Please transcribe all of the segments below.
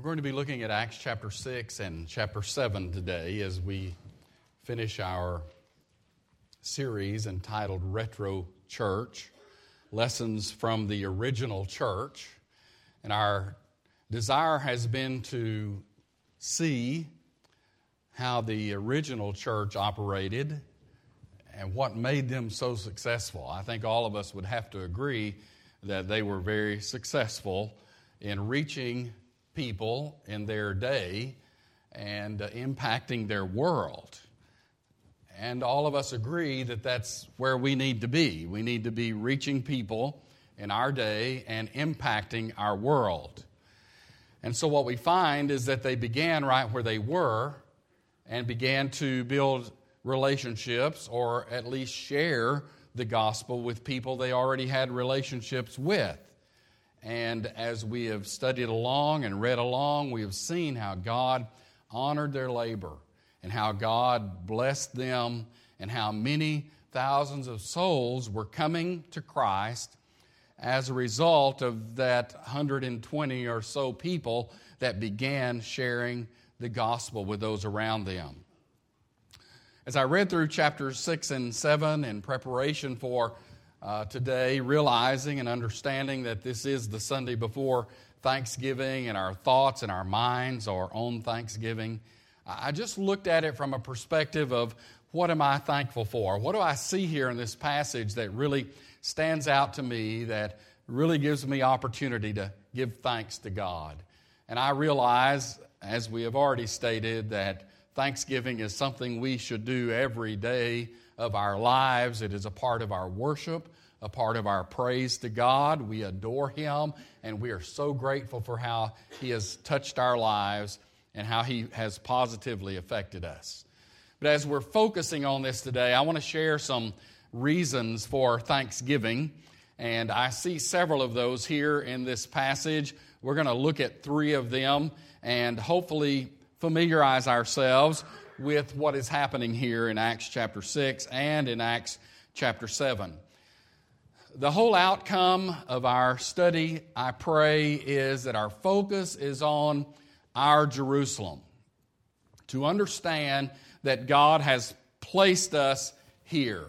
We're going to be looking at Acts chapter 6 and chapter 7 today as we finish our series entitled Retro Church Lessons from the Original Church. And our desire has been to see how the original church operated and what made them so successful. I think all of us would have to agree that they were very successful in reaching people in their day and uh, impacting their world. And all of us agree that that's where we need to be. We need to be reaching people in our day and impacting our world. And so, what we find is that they began right where they were and began to build relationships or at least share the gospel with people they already had relationships with. And as we have studied along and read along, we have seen how God honored their labor and how God blessed them and how many thousands of souls were coming to Christ as a result of that 120 or so people that began sharing the gospel with those around them. As I read through chapters 6 and 7 in preparation for uh, today, realizing and understanding that this is the Sunday before Thanksgiving and our thoughts and our minds are on Thanksgiving, I just looked at it from a perspective of what am I thankful for? What do I see here in this passage that really stands out to me, that really gives me opportunity to give thanks to God? And I realize, as we have already stated, that Thanksgiving is something we should do every day of our lives. It is a part of our worship, a part of our praise to God. We adore Him, and we are so grateful for how He has touched our lives and how He has positively affected us. But as we're focusing on this today, I want to share some reasons for Thanksgiving. And I see several of those here in this passage. We're going to look at three of them and hopefully familiarize ourselves with what is happening here in Acts chapter 6 and in Acts chapter 7. The whole outcome of our study, I pray, is that our focus is on our Jerusalem. To understand that God has placed us here,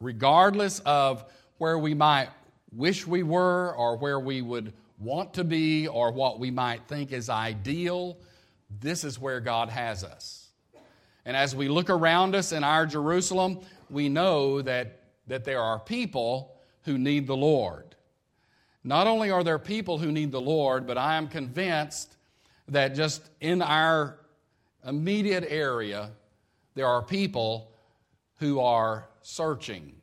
regardless of where we might wish we were or where we would want to be or what we might think is ideal, this is where God has us. And as we look around us in our Jerusalem, we know that, that there are people who need the Lord. Not only are there people who need the Lord, but I am convinced that just in our immediate area, there are people who are searching.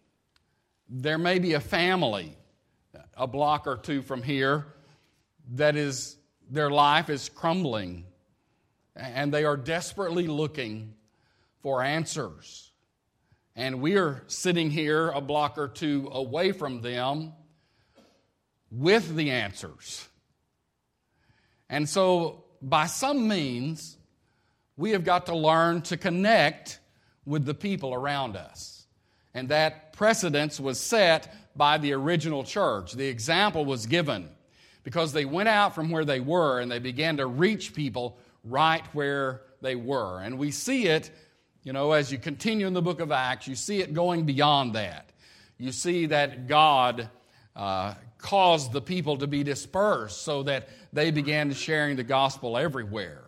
There may be a family a block or two from here that is their life is crumbling and they are desperately looking for answers. And we are sitting here a block or two away from them with the answers. And so, by some means, we have got to learn to connect with the people around us. And that precedence was set by the original church. The example was given because they went out from where they were and they began to reach people right where they were. And we see it you know, as you continue in the book of Acts, you see it going beyond that. You see that God uh, caused the people to be dispersed so that they began sharing the gospel everywhere.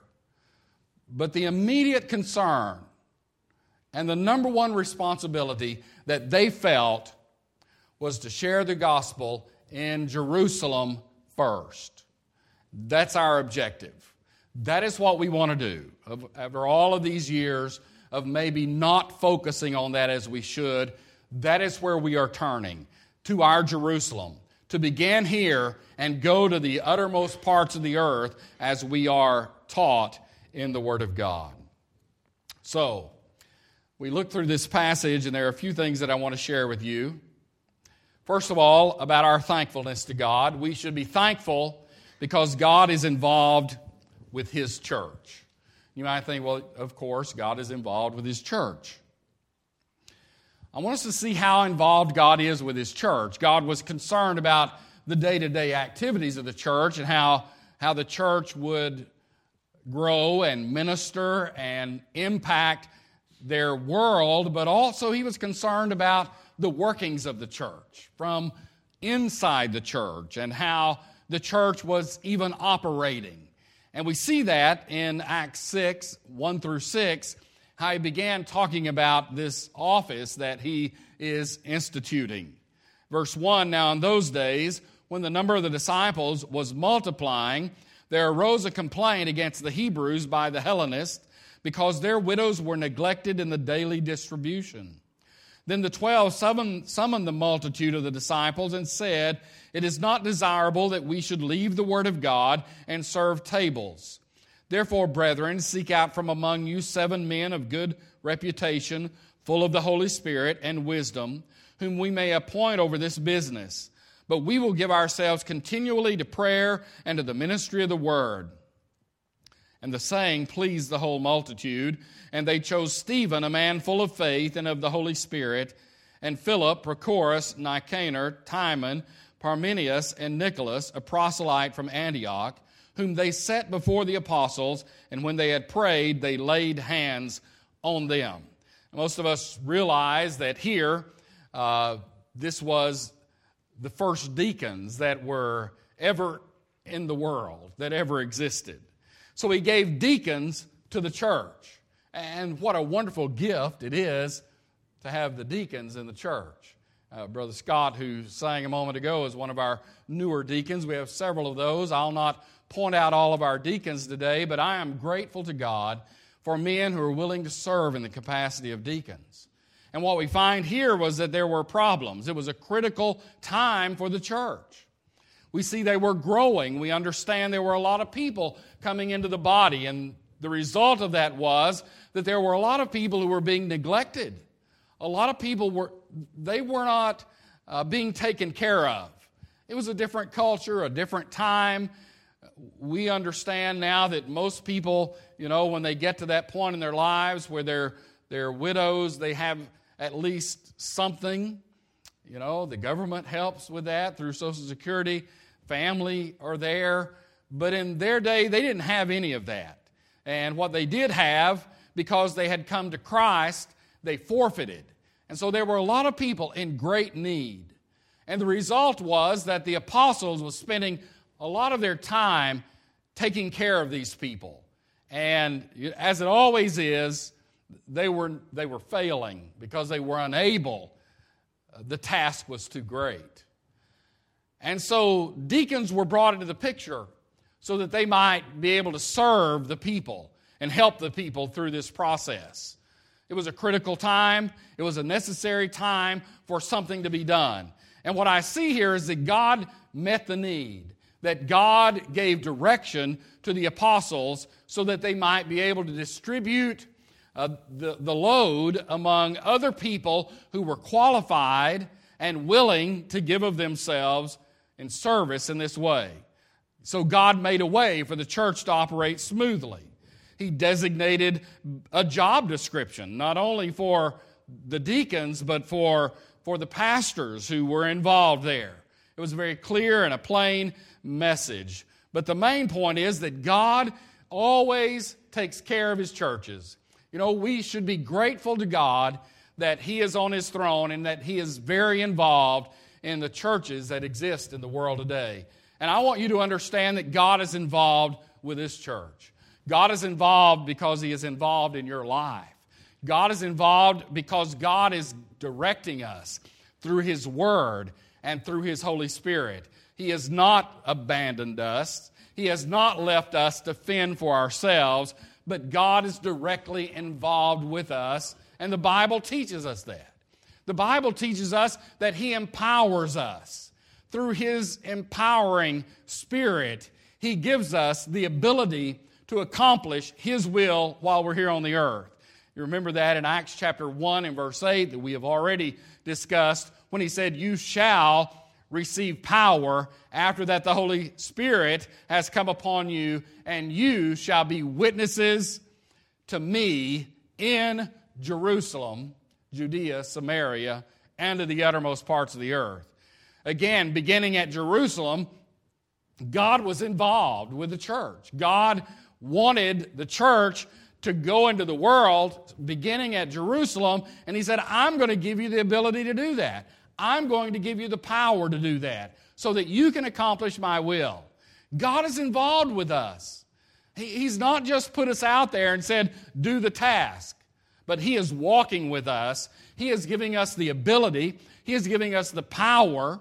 But the immediate concern and the number one responsibility that they felt was to share the gospel in Jerusalem first. That's our objective. That is what we want to do. Over all of these years, of maybe not focusing on that as we should, that is where we are turning to our Jerusalem, to begin here and go to the uttermost parts of the earth as we are taught in the Word of God. So, we look through this passage, and there are a few things that I want to share with you. First of all, about our thankfulness to God. We should be thankful because God is involved with His church. You might think, well, of course, God is involved with His church. I want us to see how involved God is with His church. God was concerned about the day to day activities of the church and how, how the church would grow and minister and impact their world, but also he was concerned about the workings of the church from inside the church and how the church was even operating. And we see that in Acts 6 1 through 6, how he began talking about this office that he is instituting. Verse 1 Now, in those days, when the number of the disciples was multiplying, there arose a complaint against the Hebrews by the Hellenists because their widows were neglected in the daily distribution. Then the twelve summoned the multitude of the disciples and said, It is not desirable that we should leave the word of God and serve tables. Therefore, brethren, seek out from among you seven men of good reputation, full of the Holy Spirit and wisdom, whom we may appoint over this business. But we will give ourselves continually to prayer and to the ministry of the word. And the saying pleased the whole multitude. And they chose Stephen, a man full of faith and of the Holy Spirit, and Philip, Prochorus, Nicanor, Timon, Parmenas, and Nicholas, a proselyte from Antioch, whom they set before the apostles. And when they had prayed, they laid hands on them. Most of us realize that here, uh, this was the first deacons that were ever in the world, that ever existed. So he gave deacons to the church. And what a wonderful gift it is to have the deacons in the church. Uh, Brother Scott, who sang a moment ago, is one of our newer deacons. We have several of those. I'll not point out all of our deacons today, but I am grateful to God for men who are willing to serve in the capacity of deacons. And what we find here was that there were problems. It was a critical time for the church. We see they were growing. We understand there were a lot of people coming into the body, and the result of that was that there were a lot of people who were being neglected. A lot of people were, they were not uh, being taken care of. It was a different culture, a different time. We understand now that most people, you know, when they get to that point in their lives where they're, they're widows, they have at least something you know, the government helps with that through Social Security, family are there. But in their day, they didn't have any of that. And what they did have, because they had come to Christ, they forfeited. And so there were a lot of people in great need. And the result was that the apostles was spending a lot of their time taking care of these people. And as it always is, they were, they were failing because they were unable the task was too great. And so deacons were brought into the picture so that they might be able to serve the people and help the people through this process. It was a critical time, it was a necessary time for something to be done. And what I see here is that God met the need, that God gave direction to the apostles so that they might be able to distribute uh, the, the load among other people who were qualified and willing to give of themselves in service in this way. So God made a way for the church to operate smoothly. He designated a job description, not only for the deacons, but for, for the pastors who were involved there. It was a very clear and a plain message. But the main point is that God always takes care of his churches. You know, we should be grateful to God that He is on His throne and that He is very involved in the churches that exist in the world today. And I want you to understand that God is involved with this church. God is involved because He is involved in your life. God is involved because God is directing us through His Word and through His Holy Spirit. He has not abandoned us. He has not left us to fend for ourselves, but God is directly involved with us, and the Bible teaches us that. The Bible teaches us that He empowers us. Through His empowering Spirit, He gives us the ability to accomplish His will while we're here on the earth. You remember that in Acts chapter 1 and verse 8 that we have already discussed when He said, You shall receive power. After that, the Holy Spirit has come upon you, and you shall be witnesses to me in Jerusalem, Judea, Samaria, and to the uttermost parts of the earth. Again, beginning at Jerusalem, God was involved with the church. God wanted the church to go into the world, beginning at Jerusalem, and he said, I'm going to give you the ability to do that. I'm going to give you the power to do that so that you can accomplish my will. God is involved with us. He's not just put us out there and said, do the task, but He is walking with us. He is giving us the ability, He is giving us the power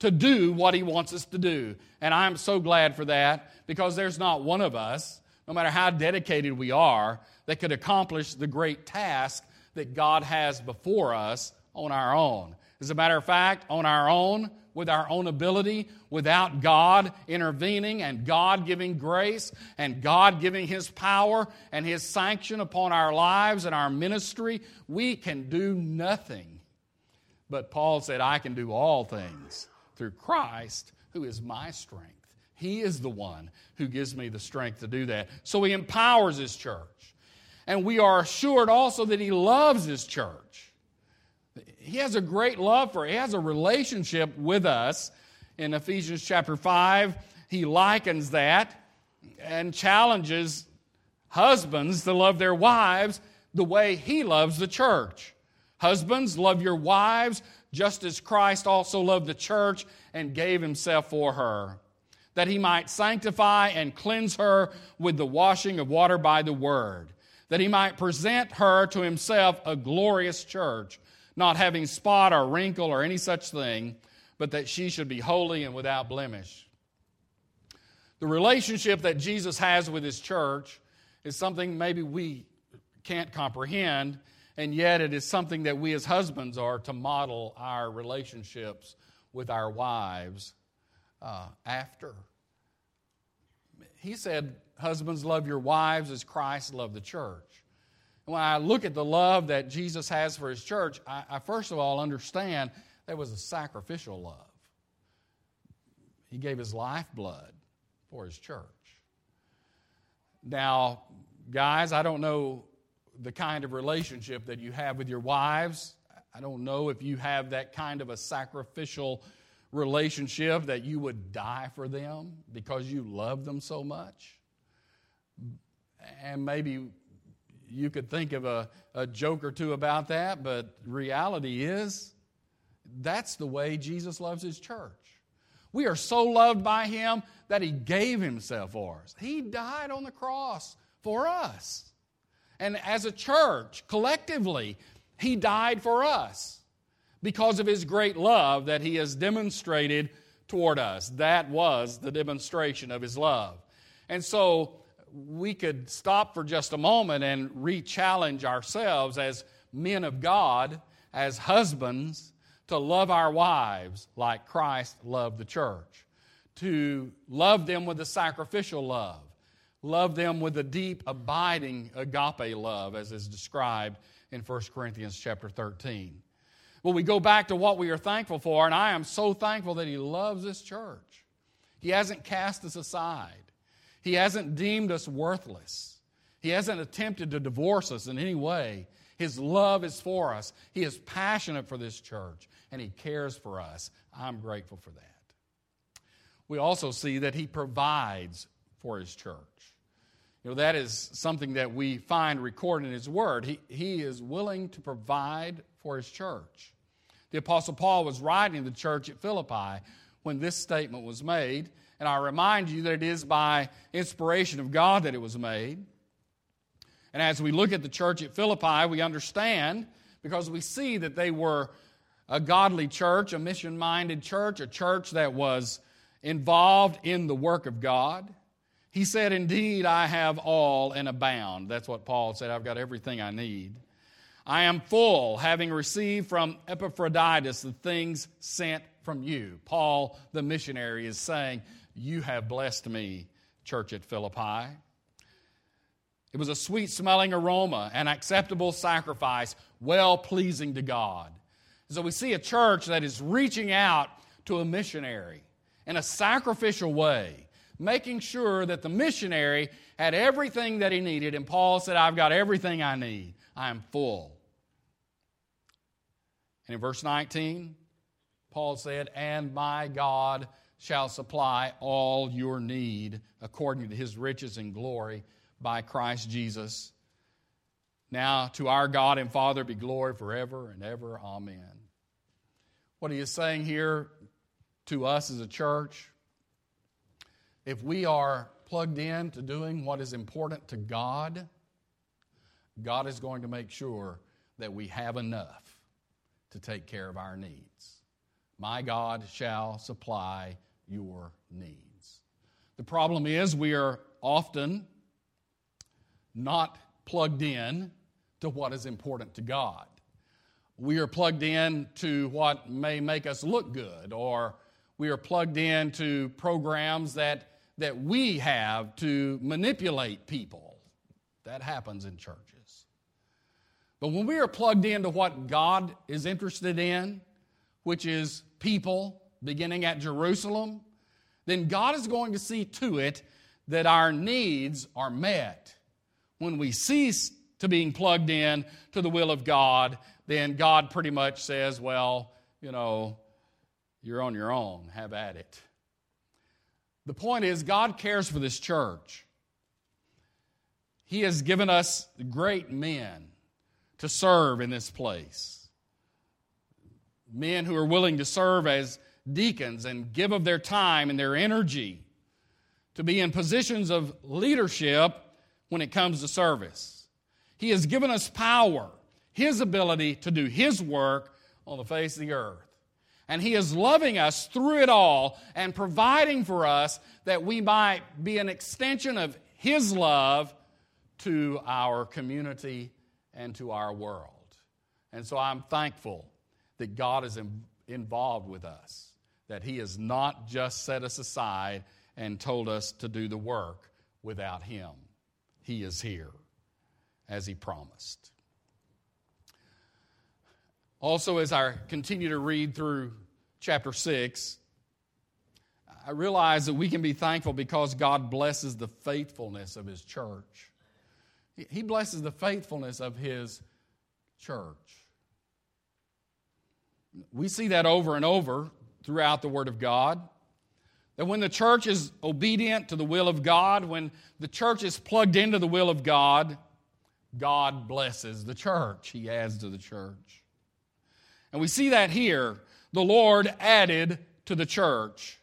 to do what He wants us to do. And I'm so glad for that because there's not one of us, no matter how dedicated we are, that could accomplish the great task that God has before us on our own. As a matter of fact, on our own, with our own ability, without God intervening and God giving grace and God giving His power and His sanction upon our lives and our ministry, we can do nothing. But Paul said, I can do all things through Christ who is my strength. He is the one who gives me the strength to do that. So He empowers His church. And we are assured also that He loves His church. He has a great love for, He has a relationship with us. In Ephesians chapter 5, He likens that and challenges husbands to love their wives the way He loves the church. Husbands, love your wives just as Christ also loved the church and gave himself for her, that he might sanctify and cleanse her with the washing of water by the word, that he might present her to himself a glorious church, not having spot or wrinkle or any such thing, but that she should be holy and without blemish. The relationship that Jesus has with his church is something maybe we can't comprehend and yet, it is something that we as husbands are to model our relationships with our wives uh, after. He said, Husbands, love your wives as Christ loved the church. When I look at the love that Jesus has for his church, I, I first of all understand that was a sacrificial love. He gave his lifeblood for his church. Now, guys, I don't know the kind of relationship that you have with your wives. I don't know if you have that kind of a sacrificial relationship that you would die for them because you love them so much. And maybe you could think of a, a joke or two about that, but reality is that's the way Jesus loves his church. We are so loved by him that he gave himself for us. He died on the cross for us. And as a church, collectively, He died for us because of His great love that He has demonstrated toward us. That was the demonstration of His love. And so we could stop for just a moment and re challenge ourselves as men of God, as husbands, to love our wives like Christ loved the church, to love them with a sacrificial love Love them with a deep, abiding agape love, as is described in 1 Corinthians chapter 13. Well, we go back to what we are thankful for, and I am so thankful that He loves this church. He hasn't cast us aside, He hasn't deemed us worthless, He hasn't attempted to divorce us in any way. His love is for us, He is passionate for this church, and He cares for us. I'm grateful for that. We also see that He provides for His church. You know, that is something that we find recorded in His Word. He, he is willing to provide for His church. The Apostle Paul was writing the church at Philippi when this statement was made. And I remind you that it is by inspiration of God that it was made. And as we look at the church at Philippi, we understand because we see that they were a godly church, a mission minded church, a church that was involved in the work of God. He said, Indeed, I have all and abound. That's what Paul said. I've got everything I need. I am full, having received from Epaphroditus the things sent from you. Paul, the missionary, is saying, You have blessed me, church at Philippi. It was a sweet smelling aroma, an acceptable sacrifice, well pleasing to God. So we see a church that is reaching out to a missionary in a sacrificial way making sure that the missionary had everything that he needed. And Paul said, I've got everything I need. I am full. And in verse 19, Paul said, And my God shall supply all your need according to his riches and glory by Christ Jesus. Now, to our God and Father be glory forever and ever. Amen. What he is saying here to us as a church, if we are plugged in to doing what is important to God, God is going to make sure that we have enough to take care of our needs. My God shall supply your needs. The problem is, we are often not plugged in to what is important to God. We are plugged in to what may make us look good, or we are plugged in to programs that, that we have to manipulate people. That happens in churches. But when we are plugged into what God is interested in, which is people beginning at Jerusalem, then God is going to see to it that our needs are met. When we cease to being plugged in to the will of God, then God pretty much says, well, you know, you're on your own, have at it. The point is, God cares for this church. He has given us great men to serve in this place. Men who are willing to serve as deacons and give of their time and their energy to be in positions of leadership when it comes to service. He has given us power, His ability to do His work on the face of the earth. And He is loving us through it all and providing for us that we might be an extension of His love to our community and to our world. And so I'm thankful that God is involved with us that He has not just set us aside and told us to do the work without Him. He is here, as He promised. Also, as I continue to read through chapter 6, I realize that we can be thankful because God blesses the faithfulness of His church. He blesses the faithfulness of His church. We see that over and over throughout the Word of God. That when the church is obedient to the will of God, when the church is plugged into the will of God, God blesses the church. He adds to the church. And we see that here. The Lord added to the church.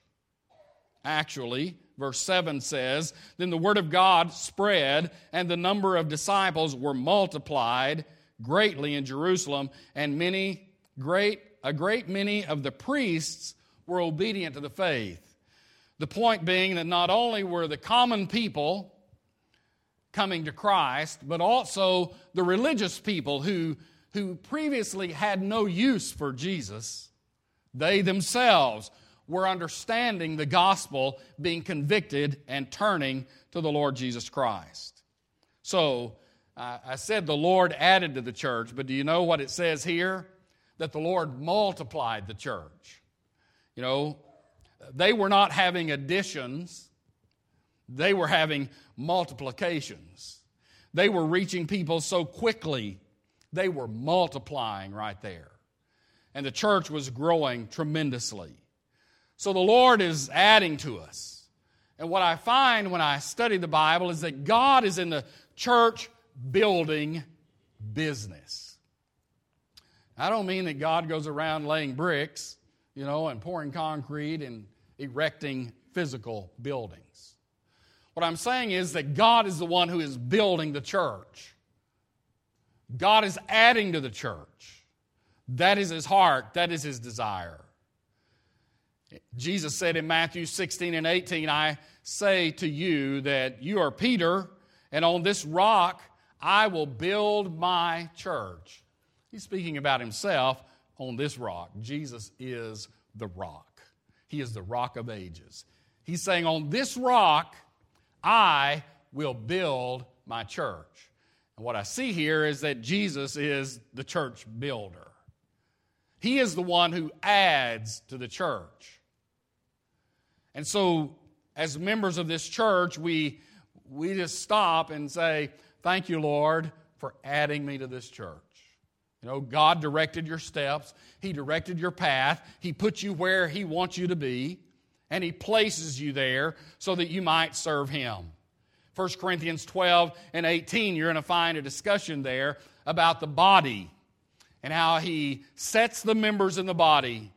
Actually, verse 7 says, Then the word of God spread, and the number of disciples were multiplied greatly in Jerusalem, and many great a great many of the priests were obedient to the faith. The point being that not only were the common people coming to Christ, but also the religious people who, who previously had no use for Jesus, they themselves were understanding the gospel, being convicted, and turning to the Lord Jesus Christ. So, I said the Lord added to the church, but do you know what it says here? That the Lord multiplied the church. You know, they were not having additions, they were having multiplications. They were reaching people so quickly, they were multiplying right there. And the church was growing tremendously. So the Lord is adding to us. And what I find when I study the Bible is that God is in the church building business. I don't mean that God goes around laying bricks, you know, and pouring concrete and erecting physical buildings. What I'm saying is that God is the one who is building the church. God is adding to the church. That is his heart, that is his desire. Jesus said in Matthew 16 and 18, I say to you that you are Peter, and on this rock I will build my church He's speaking about himself on this rock. Jesus is the rock, He is the rock of ages. He's saying, On this rock, I will build my church. And what I see here is that Jesus is the church builder. He is the one who adds to the church. And so, as members of this church, we, we just stop and say, Thank you, Lord, for adding me to this church. You know, God directed your steps, He directed your path, He put you where He wants you to be, and He places you there so that you might serve Him. 1 Corinthians 12 and 18, you're going to find a discussion there about the body and how He sets the members in the body.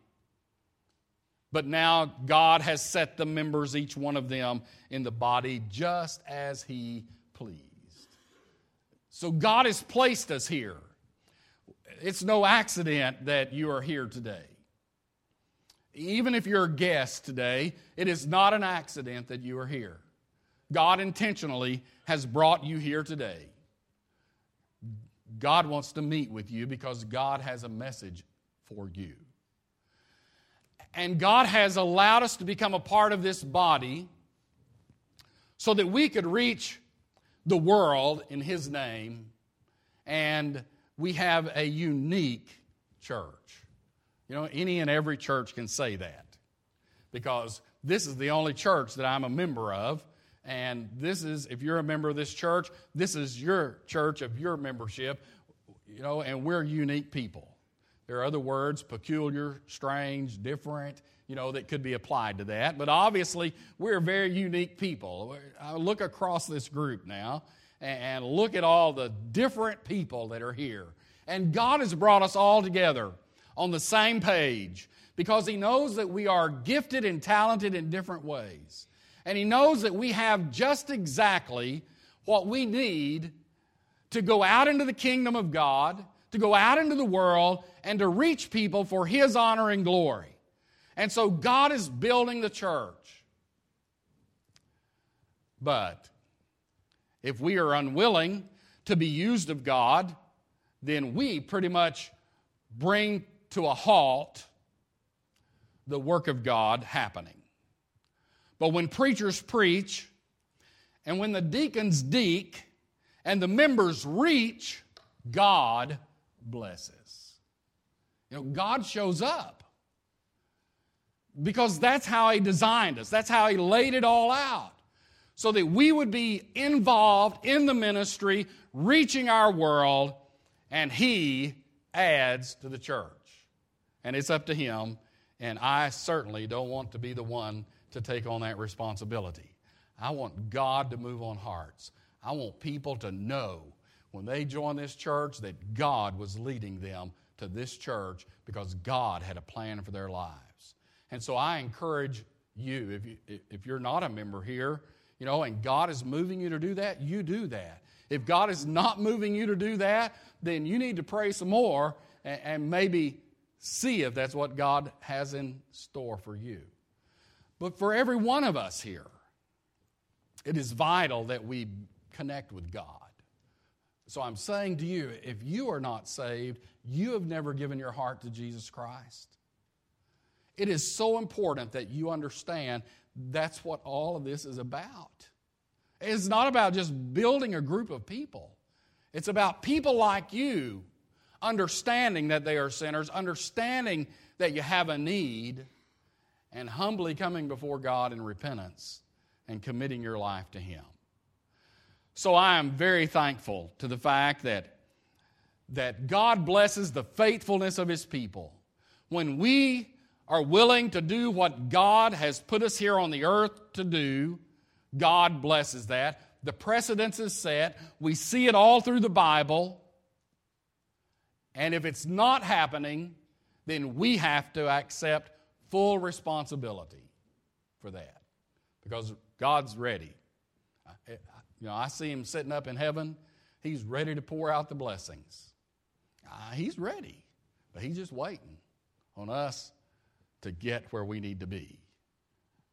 But now God has set the members, each one of them, in the body just as He pleased. So God has placed us here. It's no accident that you are here today. Even if you're a guest today, it is not an accident that you are here. God intentionally has brought you here today. God wants to meet with you because God has a message for you. And God has allowed us to become a part of this body so that we could reach the world in His name and we have a unique church. You know, any and every church can say that because this is the only church that I'm a member of. And this is, if you're a member of this church, this is your church of your membership, you know, and we're unique people. There are other words, peculiar, strange, different, you know, that could be applied to that. But obviously, we're very unique people. I look across this group now, and look at all the different people that are here. And God has brought us all together on the same page because He knows that we are gifted and talented in different ways. And He knows that we have just exactly what we need to go out into the kingdom of God, to go out into the world, and to reach people for His honor and glory. And so God is building the church. But if we are unwilling to be used of God, then we pretty much bring to a halt the work of God happening. But when preachers preach, and when the deacons deek, and the members reach, God blesses. You know, God shows up. Because that's how He designed us, that's how He laid it all out so that we would be involved in the ministry, reaching our world, and He adds to the church. And it's up to Him, and I certainly don't want to be the one to take on that responsibility. I want God to move on hearts. I want people to know when they join this church that God was leading them to this church because God had a plan for their lives. And so I encourage you, if, you, if you're not a member here, you know, and God is moving you to do that, you do that. If God is not moving you to do that, then you need to pray some more and, and maybe see if that's what God has in store for you. But for every one of us here, it is vital that we connect with God. So I'm saying to you, if you are not saved, you have never given your heart to Jesus Christ. It is so important that you understand that's what all of this is about. It's not about just building a group of people, it's about people like you understanding that they are sinners, understanding that you have a need, and humbly coming before God in repentance and committing your life to Him. So I am very thankful to the fact that, that God blesses the faithfulness of His people. When we are willing to do what God has put us here on the earth to do, God blesses that. The precedence is set. We see it all through the Bible. And if it's not happening, then we have to accept full responsibility for that because God's ready. You know, I see him sitting up in heaven. He's ready to pour out the blessings. Uh, he's ready, but he's just waiting on us to get where we need to be.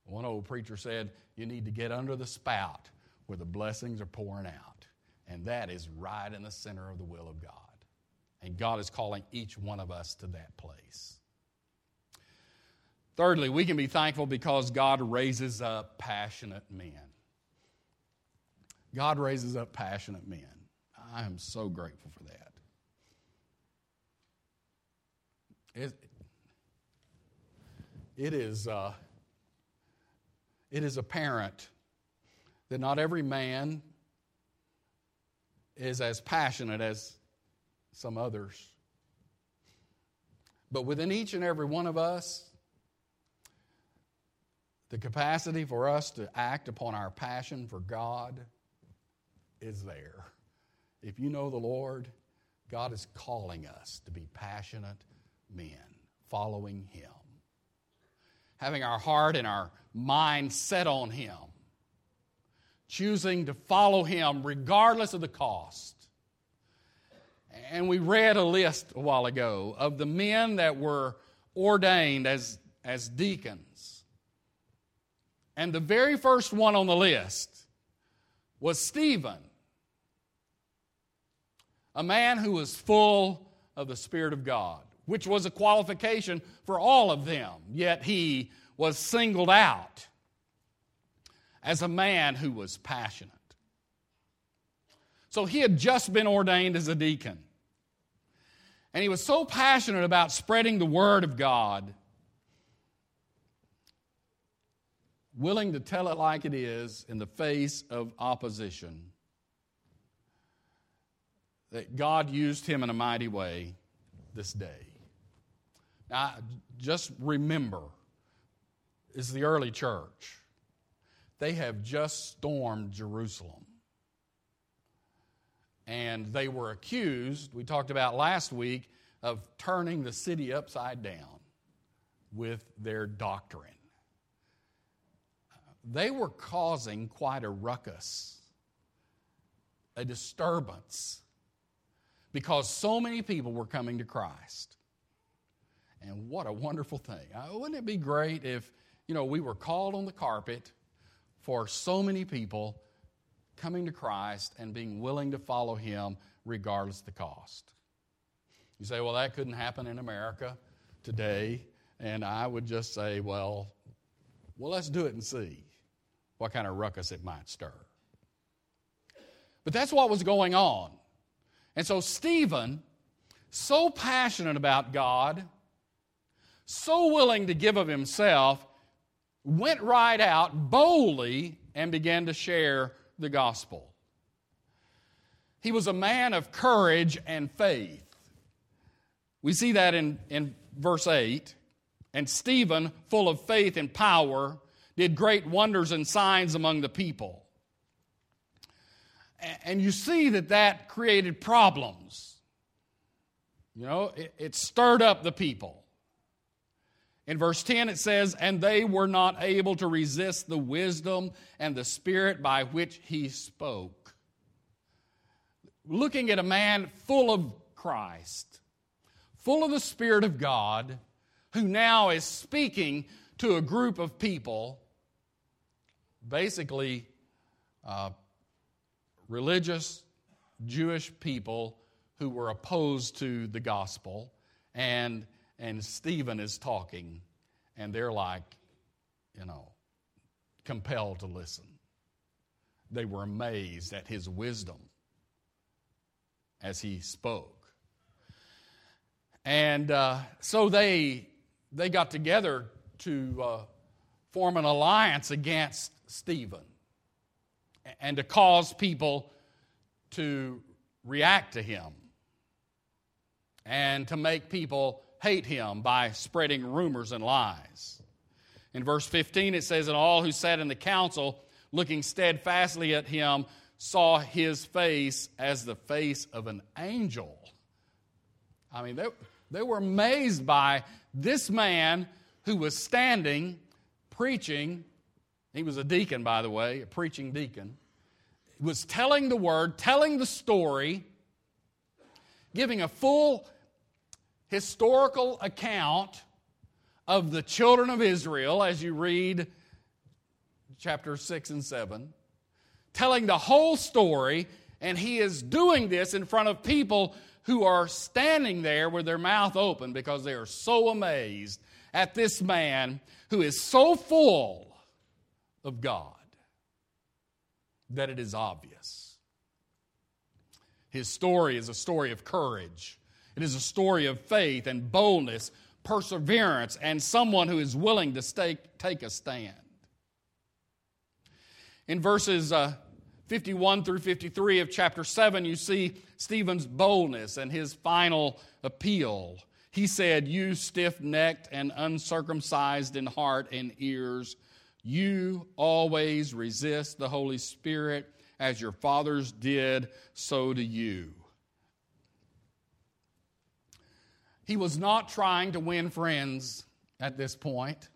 One old preacher said, You need to get under the spout where the blessings are pouring out. And that is right in the center of the will of God. And God is calling each one of us to that place. Thirdly, we can be thankful because God raises up passionate men. God raises up passionate men. I am so grateful for that. It is, uh, it is apparent that not every man is as passionate as some others. But within each and every one of us, The capacity for us to act upon our passion for God is there. If you know the Lord, God is calling us to be passionate men, following Him. Having our heart and our mind set on Him, choosing to follow Him regardless of the cost. And we read a list a while ago of the men that were ordained as, as deacons. And the very first one on the list was Stephen, a man who was full of the Spirit of God, which was a qualification for all of them, yet he was singled out as a man who was passionate. So he had just been ordained as a deacon. And he was so passionate about spreading the word of God, willing to tell it like it is in the face of opposition, that God used him in a mighty way this day. Now, just remember, is the early church. They have just stormed Jerusalem and they were accused, we talked about last week, of turning the city upside down with their doctrine. They were causing quite a ruckus, a disturbance, because so many people were coming to Christ. And what a wonderful thing. Uh, wouldn't it be great if, you know, we were called on the carpet for so many people coming to Christ and being willing to follow Him regardless of the cost. You say, well, that couldn't happen in America today. And I would just say, well, well, let's do it and see what kind of ruckus it might stir. But that's what was going on. And so Stephen, so passionate about God, so willing to give of himself, went right out boldly and began to share the gospel. He was a man of courage and faith. We see that in, in verse 8. And Stephen, full of faith and power, did great wonders and signs among the people. And you see that that created problems. You know, it, it stirred up the people. In verse 10, it says, And they were not able to resist the wisdom and the spirit by which he spoke. Looking at a man full of Christ, full of the Spirit of God, who now is speaking to a group of people, basically uh, religious Jewish people who were opposed to the gospel and and Stephen is talking, and they're like, you know, compelled to listen. They were amazed at his wisdom as he spoke. And uh, so they, they got together to uh, form an alliance against Stephen and to cause people to react to him and to make people hate him by spreading rumors and lies. In verse 15, it says, And all who sat in the council, looking steadfastly at him, saw his face as the face of an angel. I mean, they, they were amazed by this man who was standing, preaching. He was a deacon, by the way, a preaching deacon. Was telling the word, telling the story, giving a full historical account of the children of Israel as you read chapter 6 and 7, telling the whole story, and he is doing this in front of people who are standing there with their mouth open because they are so amazed at this man who is so full of God that it is obvious. His story is a story of courage it is a story of faith and boldness, perseverance, and someone who is willing to stay, take a stand. In verses uh, 51 through 53 of chapter 7, you see Stephen's boldness and his final appeal. He said, You stiff necked and uncircumcised in heart and ears, You always resist the Holy Spirit as your fathers did, so do you. He was not trying to win friends at this point.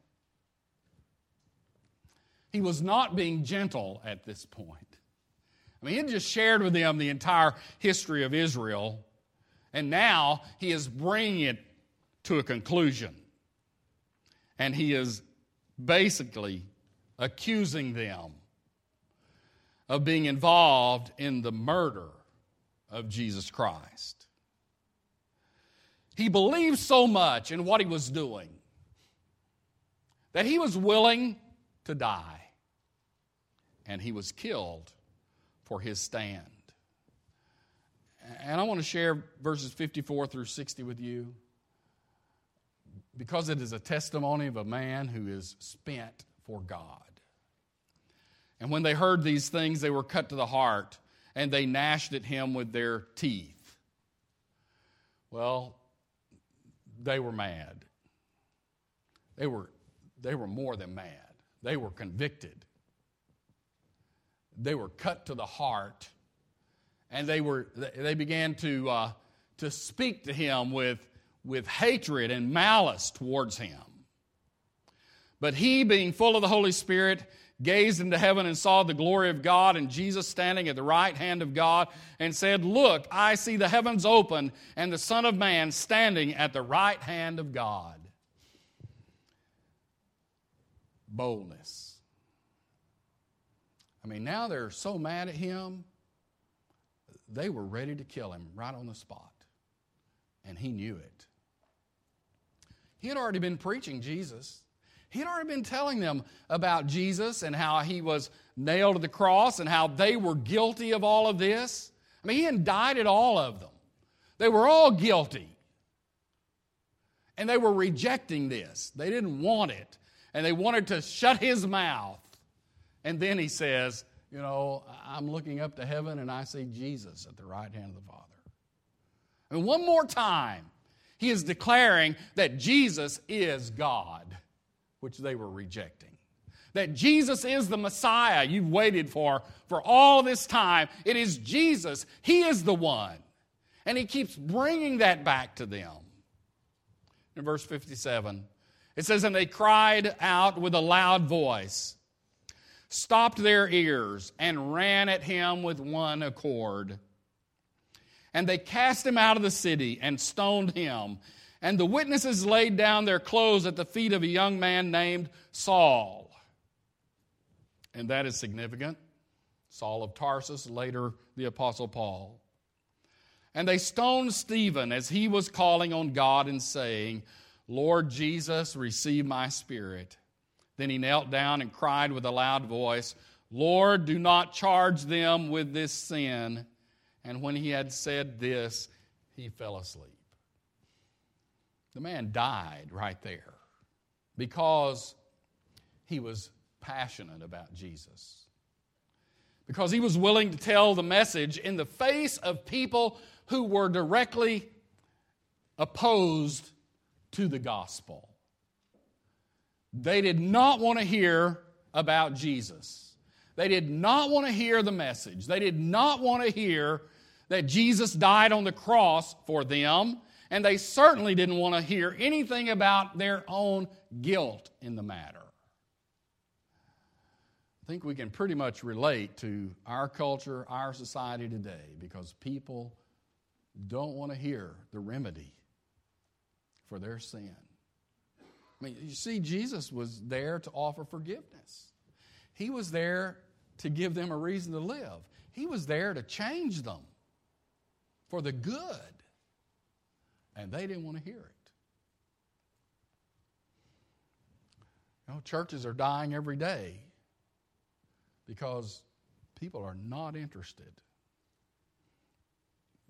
He was not being gentle at this point. I mean, he had just shared with them the entire history of Israel, and now he is bringing it to a conclusion. And he is basically accusing them of being involved in the murder of Jesus Christ. He believed so much in what he was doing that he was willing to die, and he was killed for his stand. And I want to share verses 54 through 60 with you because it is a testimony of a man who is spent for God. And when they heard these things, they were cut to the heart, and they gnashed at him with their teeth. Well, they were mad. They were, they were more than mad. They were convicted. They were cut to the heart, and they, were, they began to, uh, to speak to him with, with hatred and malice towards him. But he, being full of the Holy Spirit, gazed into heaven and saw the glory of God and Jesus standing at the right hand of God and said, Look, I see the heavens open and the Son of Man standing at the right hand of God. Boldness. I mean, now they're so mad at him, they were ready to kill him right on the spot. And he knew it. He had already been preaching Jesus. He had already been telling them about Jesus and how he was nailed to the cross and how they were guilty of all of this. I mean, he indicted all of them. They were all guilty. And they were rejecting this. They didn't want it. And they wanted to shut his mouth. And then he says, You know, I'm looking up to heaven and I see Jesus at the right hand of the Father. And one more time, he is declaring that Jesus is God which they were rejecting. That Jesus is the Messiah you've waited for for all this time. It is Jesus. He is the one. And he keeps bringing that back to them. In verse 57, it says, And they cried out with a loud voice, stopped their ears, and ran at him with one accord. And they cast him out of the city and stoned him. And the witnesses laid down their clothes at the feet of a young man named Saul. And that is significant. Saul of Tarsus, later the Apostle Paul. And they stoned Stephen as he was calling on God and saying, Lord Jesus, receive my spirit. Then he knelt down and cried with a loud voice, Lord, do not charge them with this sin. And when he had said this, he fell asleep. The man died right there because he was passionate about Jesus. Because he was willing to tell the message in the face of people who were directly opposed to the gospel. They did not want to hear about Jesus. They did not want to hear the message. They did not want to hear that Jesus died on the cross for them and they certainly didn't want to hear anything about their own guilt in the matter. I think we can pretty much relate to our culture, our society today, because people don't want to hear the remedy for their sin. I mean, you see, Jesus was there to offer forgiveness. He was there to give them a reason to live. He was there to change them for the good and they didn't want to hear it. You know, churches are dying every day because people are not interested.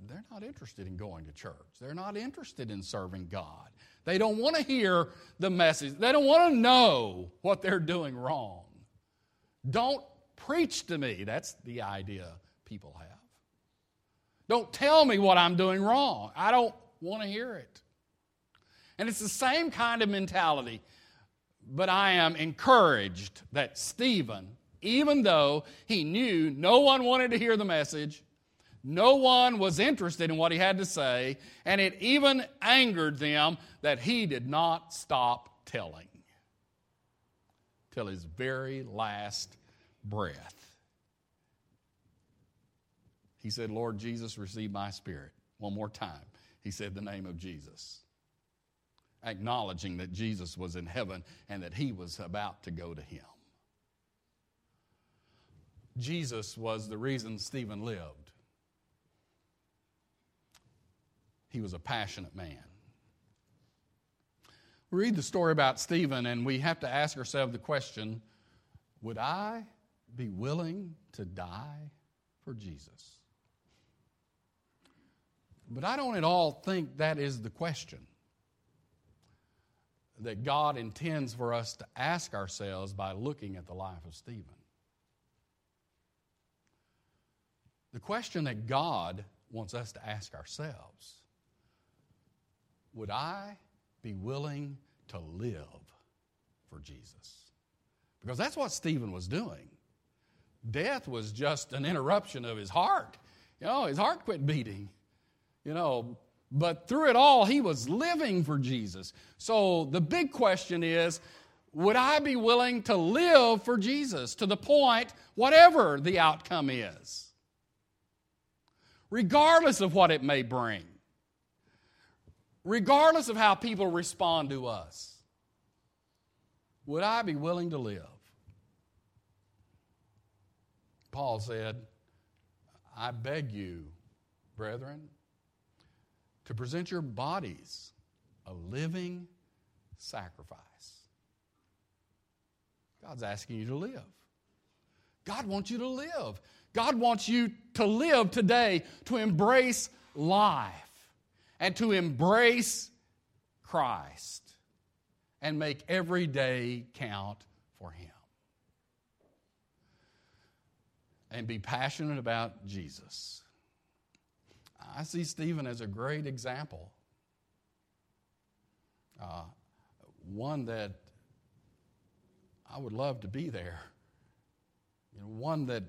They're not interested in going to church. They're not interested in serving God. They don't want to hear the message. They don't want to know what they're doing wrong. Don't preach to me. That's the idea people have. Don't tell me what I'm doing wrong. I don't want to hear it. And it's the same kind of mentality. But I am encouraged that Stephen, even though he knew no one wanted to hear the message, no one was interested in what he had to say, and it even angered them that he did not stop telling till his very last breath. He said, Lord Jesus, receive my spirit. One more time. He said the name of Jesus, acknowledging that Jesus was in heaven and that he was about to go to him. Jesus was the reason Stephen lived. He was a passionate man. We read the story about Stephen, and we have to ask ourselves the question would I be willing to die for Jesus? But I don't at all think that is the question that God intends for us to ask ourselves by looking at the life of Stephen. The question that God wants us to ask ourselves would I be willing to live for Jesus? Because that's what Stephen was doing. Death was just an interruption of his heart. You know, his heart quit beating. You know, but through it all, he was living for Jesus. So the big question is would I be willing to live for Jesus to the point, whatever the outcome is, regardless of what it may bring? regardless of how people respond to us, would I be willing to live? Paul said, I beg you, brethren, to present your bodies a living sacrifice. God's asking you to live. God wants you to live. God wants you to live today, to embrace life and to embrace Christ and make every day count for Him. And be passionate about Jesus. I see Stephen as a great example. Uh, one that I would love to be there. You know, one that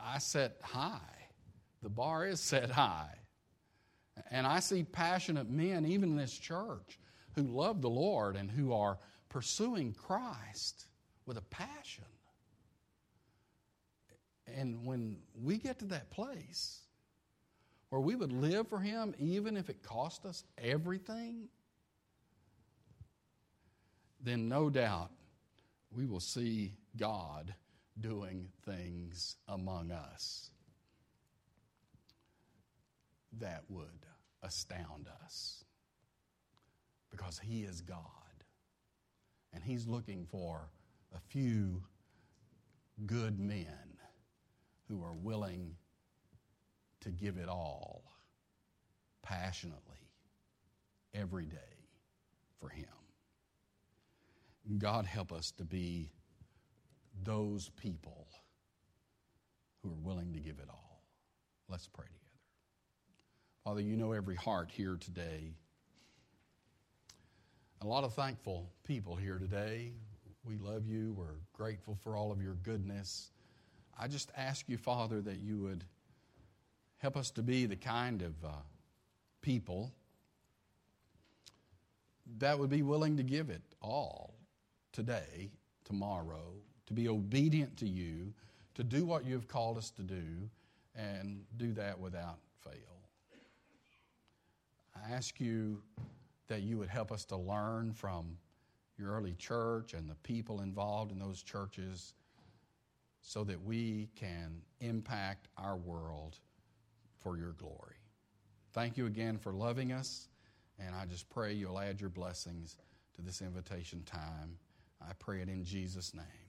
I set high. The bar is set high. And I see passionate men, even in this church, who love the Lord and who are pursuing Christ with a passion. And when we get to that place where we would live for Him, even if it cost us everything, then no doubt we will see God doing things among us that would astound us because He is God. And He's looking for a few good men who are willing to give it all passionately every day for Him. God help us to be those people who are willing to give it all. Let's pray together. Father, you know every heart here today. A lot of thankful people here today. We love you. We're grateful for all of your goodness. I just ask you, Father, that you would help us to be the kind of uh, people that would be willing to give it all today, tomorrow, to be obedient to you, to do what you have called us to do, and do that without fail. I ask you that you would help us to learn from your early church and the people involved in those churches so that we can impact our world for your glory. Thank you again for loving us, and I just pray you'll add your blessings to this invitation time. I pray it in Jesus' name.